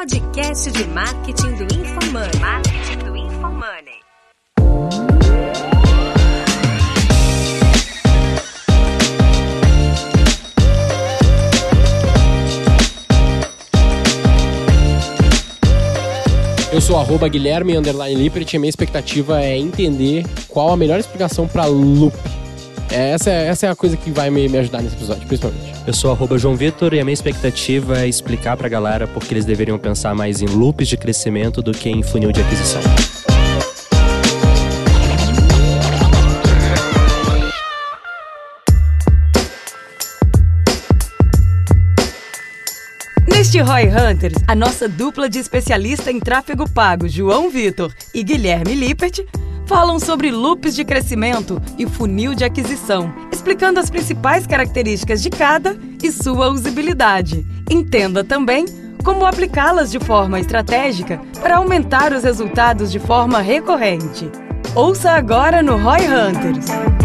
podcast de marketing do InfoMoney. Marketing do InfoMoney. Eu sou arroba Guilherme Lippert e a minha expectativa é entender qual a melhor explicação para loop. É, essa, é, essa é a coisa que vai me, me ajudar nesse episódio, principalmente. Eu sou arroba João Vitor e a minha expectativa é explicar pra galera porque eles deveriam pensar mais em loops de crescimento do que em funil de aquisição. Neste Roy Hunters, a nossa dupla de especialista em tráfego pago, João Vitor e Guilherme Lippert, falam sobre loops de crescimento e funil de aquisição, explicando as principais características de cada e sua usabilidade. Entenda também como aplicá-las de forma estratégica para aumentar os resultados de forma recorrente. Ouça agora no Roy Hunters.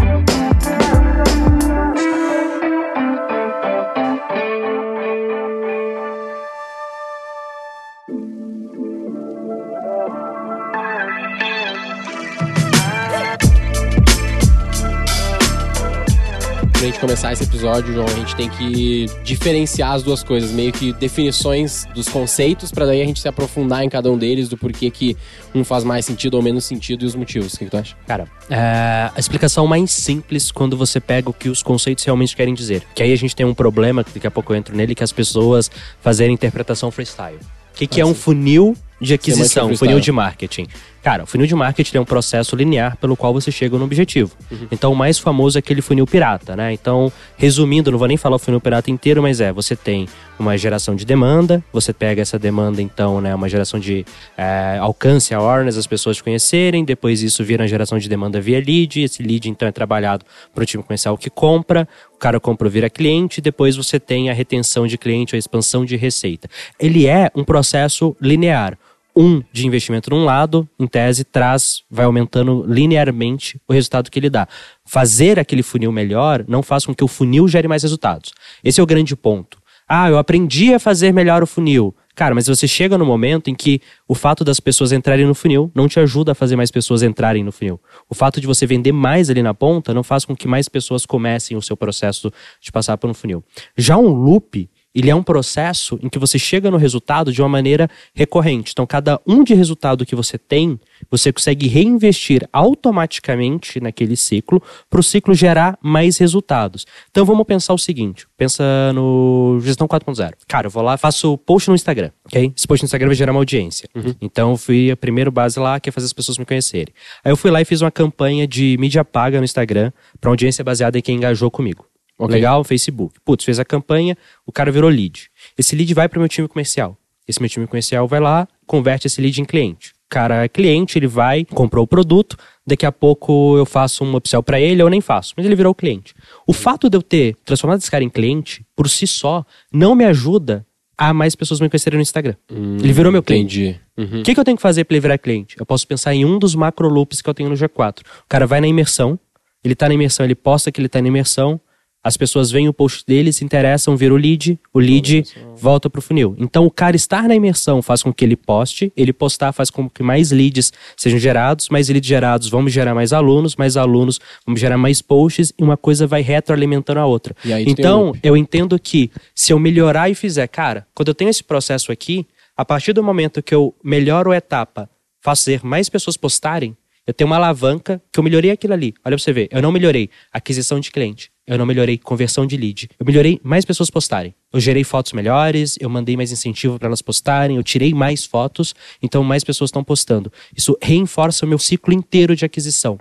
Gente começar esse episódio, João, a gente tem que diferenciar as duas coisas, meio que definições dos conceitos, para daí a gente se aprofundar em cada um deles, do porquê que um faz mais sentido ou menos sentido e os motivos. O que, que tu acha? Cara, é, a explicação mais simples quando você pega o que os conceitos realmente querem dizer. Que aí a gente tem um problema, que daqui a pouco eu entro nele, que é as pessoas fazerem interpretação freestyle. O que, que Ah, é um sim. funil de aquisição, um freestyle. funil de marketing? Cara, o funil de marketing é um processo linear pelo qual você chega no objetivo. Então, o mais famoso é aquele funil pirata, né? Então, resumindo, não vou nem falar o funil pirata inteiro, mas é, você tem uma geração de demanda, você pega essa demanda, então, né, uma geração de é, alcance, awareness, as pessoas te conhecerem, depois isso vira uma geração de demanda via lead, esse lead, então, é trabalhado para o time comercial que compra, o cara compra vira cliente, depois você tem a retenção de cliente, a expansão de receita. Ele é um processo linear um de investimento num lado, em tese, traz, vai aumentando linearmente o resultado que ele dá. Fazer aquele funil melhor não faz com que o funil gere mais resultados. Esse é o grande ponto. Ah, eu aprendi a fazer melhor o funil. Cara, mas você chega no momento em que o fato das pessoas entrarem no funil não te ajuda a fazer mais pessoas entrarem no funil. O fato de você vender mais ali na ponta não faz com que mais pessoas comecem o seu processo de passar por um funil. Já um loop, ele é um processo em que você chega no resultado de uma maneira recorrente. Então, cada um de resultado que você tem, você consegue reinvestir automaticamente naquele ciclo para o ciclo gerar mais resultados. Então, vamos pensar o seguinte: pensa no gestão 4.0. Cara, eu vou lá, faço post no Instagram, ok? Esse post no Instagram vai gerar uma audiência. Então, eu fui a primeira base lá, que é fazer as pessoas me conhecerem. Aí, eu fui lá e fiz uma campanha de mídia paga no Instagram para audiência baseada em quem engajou comigo. Ok. Legal, Facebook. Putz, fez a campanha, o cara virou lead. Esse lead vai para o meu time comercial. Esse meu time comercial vai lá, converte esse lead em cliente. O cara é cliente, ele vai, comprou o produto, daqui a pouco eu faço um upsell para ele ou nem faço, mas ele virou cliente. O fato de eu ter transformado esse cara em cliente, por si só, não me ajuda a mais pessoas me conhecerem no Instagram. ele virou meu cliente. Entendi. Uhum. O que, que eu tenho que fazer para ele virar cliente? Eu posso pensar em um dos macro loops que eu tenho no G4. O cara vai na imersão, ele tá na imersão, ele posta que ele tá na imersão, as pessoas veem o post dele, se interessam, viram o lead, o lead volta pro funil. Então, o cara estar na imersão faz com que ele poste, ele postar faz com que mais leads sejam gerados, mais leads gerados vão gerar mais alunos, mais alunos vão gerar mais posts e uma coisa vai retroalimentando a outra. O então, eu entendo que se eu melhorar e fizer, cara, quando eu tenho esse processo aqui, a partir do momento que eu melhoro a etapa, fazer mais pessoas postarem, eu tenho uma alavanca que eu melhorei aquilo ali. Olha pra você ver, eu não melhorei aquisição de cliente, eu não melhorei conversão de lead, eu melhorei mais pessoas postarem. Eu gerei fotos melhores, eu mandei mais incentivo para elas postarem, eu tirei mais fotos, então mais pessoas estão postando. Isso reforça o meu ciclo inteiro de aquisição.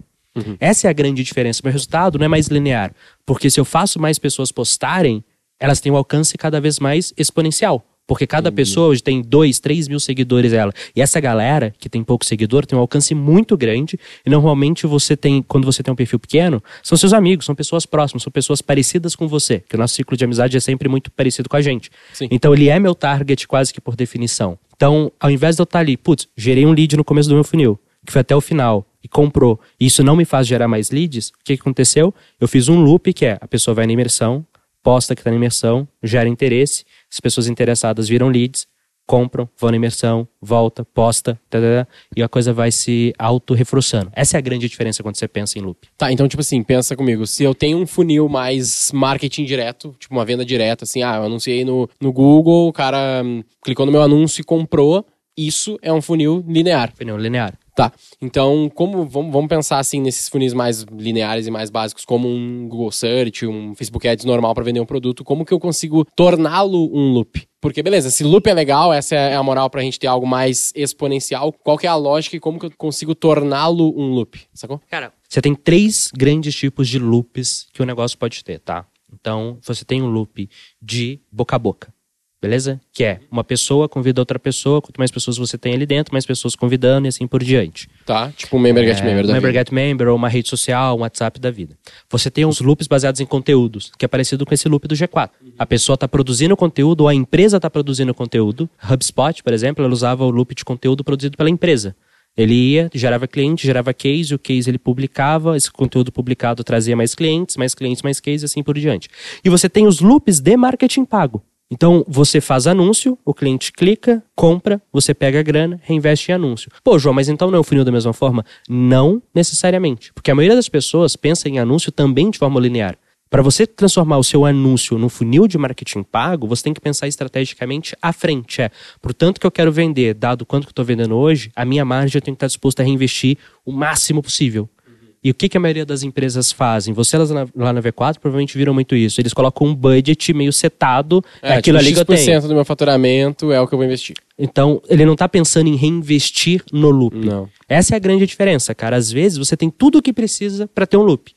Essa é a grande diferença. Meu resultado não é mais linear, porque se eu faço mais pessoas postarem, elas têm um alcance cada vez mais exponencial. Porque cada pessoa hoje tem 2, 3 mil seguidores ela. E essa galera que tem pouco seguidor tem um alcance muito grande. E normalmente você tem, quando você tem um perfil pequeno, são seus amigos, são pessoas próximas, são pessoas parecidas com você. Que o nosso ciclo de amizade é sempre muito parecido com a gente. Sim. Então ele é meu target quase que por definição. Então, ao invés de eu estar ali, putz, gerei um lead no começo do meu funil, que foi até o final, e comprou, e isso não me faz gerar mais leads, o que, que aconteceu? Eu fiz um loop que é, a pessoa vai na imersão, posta que está na imersão, gera interesse, as pessoas interessadas viram leads, compram, vão na imersão, volta, posta, tadadá, e a coisa vai se auto-reforçando. Essa é a grande diferença quando você pensa em loop. Tá, então, tipo assim, pensa comigo. Se eu tenho um funil mais marketing direto, tipo uma venda direta, assim, ah, eu anunciei no, no Google, o cara hum, clicou no meu anúncio e comprou, isso é um funil linear. Funil linear. Tá. Então, como vamos, vamos pensar assim nesses funis mais lineares e mais básicos, como um Google Search, um Facebook Ads normal para vender um produto, como que eu consigo torná-lo um loop? Porque beleza, se loop é legal, essa é a moral pra gente ter algo mais exponencial. Qual que é a lógica e como que eu consigo torná-lo um loop? Sacou? Cara, você tem três grandes tipos de loops que o negócio pode ter, tá? Então, você tem um loop de boca a boca. Beleza? Que é uma pessoa convida outra pessoa, quanto mais pessoas você tem ali dentro, mais pessoas convidando e assim por diante. Tá, tipo um member get É, member da member vida. get member ou uma rede social, um WhatsApp da vida. Você tem uns loops baseados em conteúdos, que é parecido com esse loop do G4. A pessoa está produzindo conteúdo ou a empresa está produzindo conteúdo. HubSpot, por exemplo, ela usava o loop de conteúdo produzido pela empresa. Ele ia, gerava cliente, gerava case, o case ele publicava, esse conteúdo publicado trazia mais clientes, mais clientes, mais case e assim por diante. E você tem os loops de marketing pago. Então, você faz anúncio, o cliente clica, compra, você pega a grana, reinveste em anúncio. Pô, João, mas então não é o funil da mesma forma? Não necessariamente. Porque a maioria das pessoas pensa em anúncio também de forma linear. Para você transformar o seu anúncio num funil de marketing pago, você tem que pensar estrategicamente à frente. É, portanto que eu quero vender, dado quanto que eu estou vendendo hoje, a minha margem eu tenho que estar disposto a reinvestir o máximo possível. E o que, que a maioria das empresas fazem? Você lá na, lá na V4 provavelmente viram muito isso. Eles colocam um budget meio setado, é, aquilo tipo, ali que eu tenho. Do meu faturamento é o que eu vou investir. Então, ele não tá pensando em reinvestir no loop. Não. Essa é a grande diferença, cara. Às vezes você tem tudo o que precisa para ter um loop.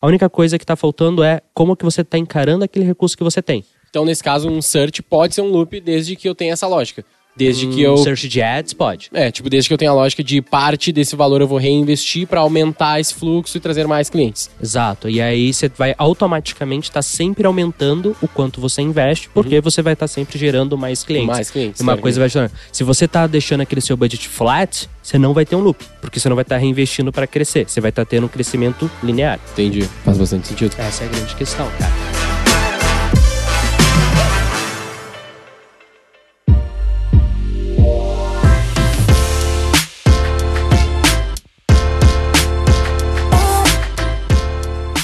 A única coisa que tá faltando é como que você tá encarando aquele recurso que você tem. Então, nesse caso, um search pode ser um loop desde que eu tenha essa lógica. Desde que eu. Um Search de ads pode. É, tipo, desde que eu tenha a lógica de parte desse valor eu vou reinvestir para aumentar esse fluxo e trazer mais clientes. Exato. E aí você vai automaticamente estar sempre aumentando o quanto você investe, porque você vai estar sempre gerando mais clientes. Uhum. Mais clientes, E uma claro. coisa vai gerando. Se você tá deixando aquele seu budget flat, você não vai ter um loop, porque você não vai estar reinvestindo para crescer. Você vai estar tendo um crescimento linear. Entendi. Faz bastante sentido. Essa é a grande questão, cara.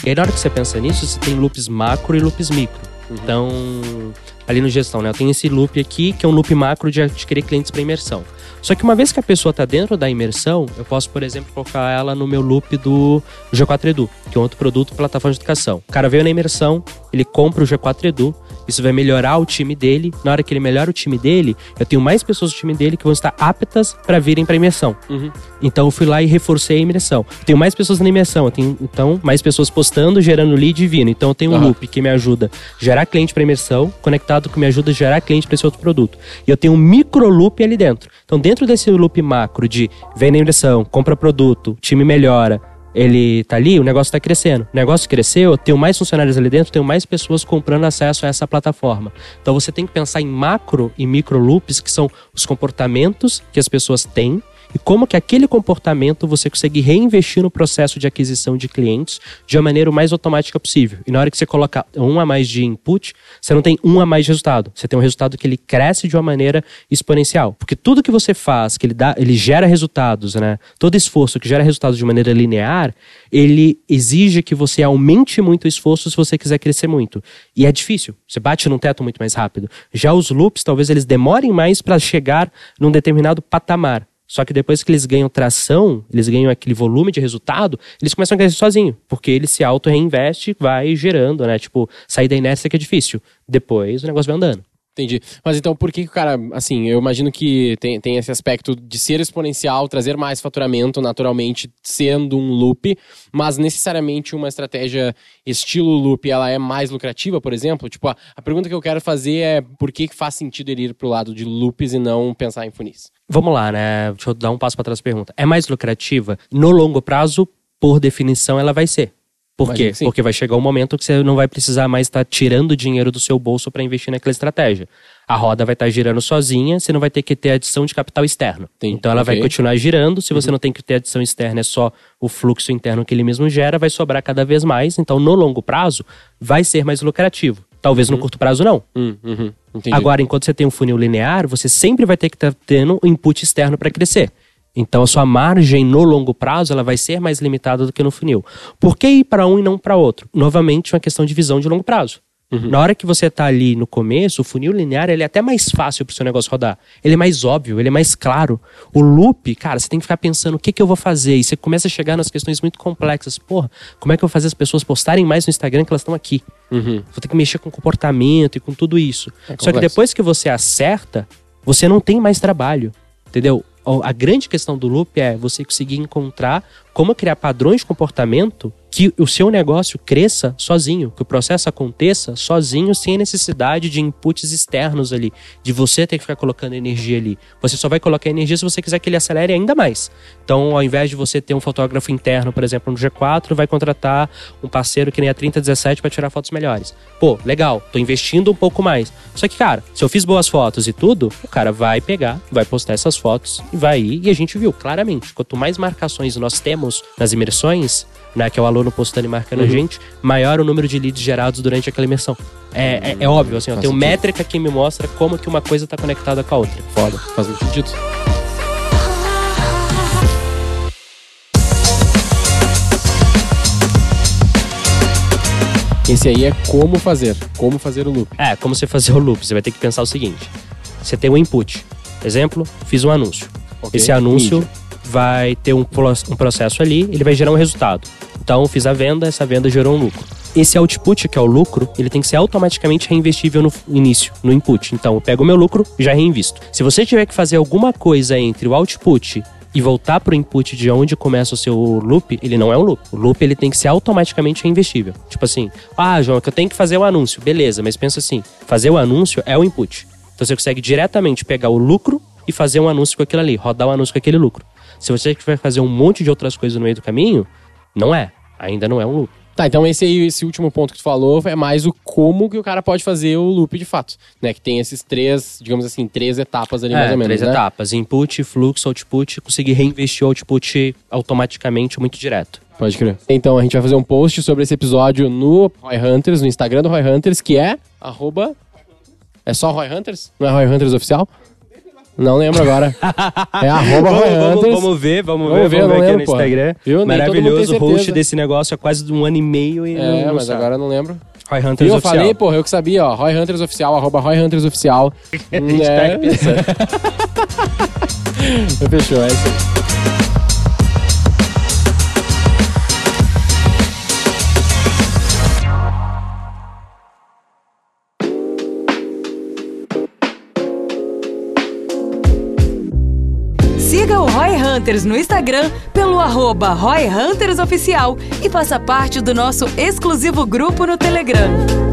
E aí, na hora que você pensa nisso, você tem loops macro e loops micro. Então, ali no gestão, né? Eu tenho esse loop aqui, que é um loop macro de adquirir clientes para imersão. Só que uma vez que a pessoa está dentro da imersão, eu posso, por exemplo, colocar ela no meu loop do G4 Edu, que é um outro produto plataforma de educação. O cara veio na imersão, ele compra o G4 Edu, isso vai melhorar o time dele. Na hora que ele melhora o time dele, eu tenho mais pessoas do time dele que vão estar aptas para virem para imersão. Então eu fui lá e reforcei a imersão. Eu tenho mais pessoas na imersão, eu tenho então mais pessoas postando, gerando lead e vindo. Então eu tenho um loop que me ajuda a gerar cliente para imersão, conectado com me ajuda a gerar cliente para esse outro produto. E eu tenho um micro loop ali dentro. Então dentro desse loop macro de vem na imersão, compra produto, time melhora, ele tá ali, o negócio tá crescendo. O negócio cresceu, eu tenho mais funcionários ali dentro, tenho mais pessoas comprando acesso a essa plataforma. Então você tem que pensar em macro e micro loops, que são os comportamentos que as pessoas têm e como que aquele comportamento você consegue reinvestir no processo de aquisição de clientes de uma maneira o mais automática possível. E na hora que você coloca um a mais de input, você não tem um a mais de resultado. Você tem um resultado que ele cresce de uma maneira exponencial. Porque tudo que você faz, que ele dá, ele gera resultados, né? Todo esforço que gera resultados de maneira linear, ele exige que você aumente muito o esforço se você quiser crescer muito. E é difícil. Você bate num teto muito mais rápido. Já os loops, talvez eles demorem mais para chegar num determinado patamar. Só que depois que eles ganham tração, eles ganham aquele volume de resultado, eles começam a crescer sozinho, porque ele se auto-reinveste, vai gerando, né? Tipo, sair da inércia que é difícil. Depois o negócio vai andando. Entendi. Mas então, por que o cara, assim, eu imagino que tem, tem esse aspecto de ser exponencial, trazer mais faturamento, naturalmente, sendo um loop, mas necessariamente uma estratégia estilo loop, ela é mais lucrativa, por exemplo? Tipo, a, a pergunta que eu quero fazer é por que que faz sentido ele ir pro lado de loops e não pensar em funis? Vamos lá, né? Deixa eu dar um passo para trás pergunta. É mais lucrativa? No longo prazo, por definição, ela vai ser. Por quê? que sim. Porque vai chegar um momento que você não vai precisar mais estar tirando dinheiro do seu bolso para investir naquela estratégia. A roda vai estar girando sozinha, você não vai ter que ter adição de capital externo. Entendi. Então ela vai Ok. Uhum. continuar girando. Se você não tem que ter adição externa, é só o fluxo interno que ele mesmo gera, vai sobrar cada vez mais. Então, no longo prazo, vai ser mais lucrativo. Talvez no curto prazo não. Hum, uhum. Agora, enquanto você tem um funil linear, você sempre vai ter que estar tendo um input externo para crescer. Então, a sua margem no longo prazo ela vai ser mais limitada do que no funil. Por que ir para um e não para outro? Novamente, uma questão de visão de longo prazo. Na hora que você está ali no começo, o funil linear ele é até mais fácil para o seu negócio rodar. Ele é mais óbvio, ele é mais claro. O loop, cara, você tem que ficar pensando o que, que eu vou fazer. E você começa a chegar nas questões muito complexas. Porra, como é que eu vou fazer as pessoas postarem mais no Instagram que elas estão aqui? Uhum. Vou ter que mexer com comportamento e com tudo isso. É Só que depois que você acerta, você não tem mais trabalho. Entendeu? A grande questão do loop é você conseguir encontrar como criar padrões de comportamento que o seu negócio cresça sozinho, que o processo aconteça sozinho, sem a necessidade de inputs externos ali, de você ter que ficar colocando energia ali. Você só vai colocar energia se você quiser que ele acelere ainda mais. Então, ao invés de você ter um fotógrafo interno, por exemplo, no G4, vai contratar um parceiro que nem a 3017 para tirar fotos melhores. Pô, legal, tô investindo um pouco mais. Só que, cara, se eu fiz boas fotos e tudo, o cara vai pegar, vai postar essas fotos e vai ir. E a gente viu claramente, quanto mais marcações nós temos nas imersões, né, que é o aluno postando e marcando Uhum. a gente, maior o número de leads gerados durante aquela imersão. É, é, é óbvio, assim, eu tenho sentido. métrica que me mostra como que uma coisa tá conectada com a outra. Foda, faz muito sentido. Esse aí é como fazer, como fazer o loop. É, como você fazer o loop, você vai ter que pensar o seguinte: você tem um input. Exemplo, fiz um anúncio. Ok, Esse anúncio mídia. vai ter um, um processo ali, ele vai gerar um resultado. Então, fiz a venda, essa venda gerou um lucro. Esse output, que é o lucro, ele tem que ser automaticamente reinvestível no início, no input. Então, eu pego o meu lucro e já reinvisto. Se você tiver que fazer alguma coisa entre o output e voltar pro input de onde começa o seu loop, ele não é um loop. O loop ele tem que ser automaticamente reinvestível. Tipo assim, ah, João, que eu tenho que fazer o anúncio. Beleza, mas pensa assim, fazer o anúncio é o input. Então você consegue diretamente pegar o lucro e fazer um anúncio com aquilo ali, rodar um anúncio com aquele lucro. Se você tiver que fazer um monte de outras coisas no meio do caminho, não é. Ainda não é um loop. Tá, então esse aí, esse último ponto que tu falou é mais o como que o cara pode fazer o loop de fato, né? Que tem esses três, digamos assim, três etapas ali mais ou menos, três né? etapas. Input, fluxo, output, conseguir reinvestir o output automaticamente muito direto. Pode crer. Então a gente vai fazer um post sobre esse episódio no Roy Hunters, no Instagram do Roy Hunters, que é arroba... É só Roy Hunters? Não é Roy Hunters oficial? Não lembro agora. É arroba ver, vamos, Vamos ver, eu não lembro, pô. Viu? Nem todo mundo tem Maravilhoso, certeza. host desse negócio há quase um ano e meio e É, não mas sabe. agora eu não lembro. Roy E Hunters eu oficial. falei, porra, eu que sabia, ó. Roy Hunters oficial, arroba Roy Hunters oficial. A gente tá É. aqui pensando. Fechou, é isso aí. Hunters no Instagram pelo arroba Roy Hunters Oficial e faça parte do nosso exclusivo grupo no Telegram.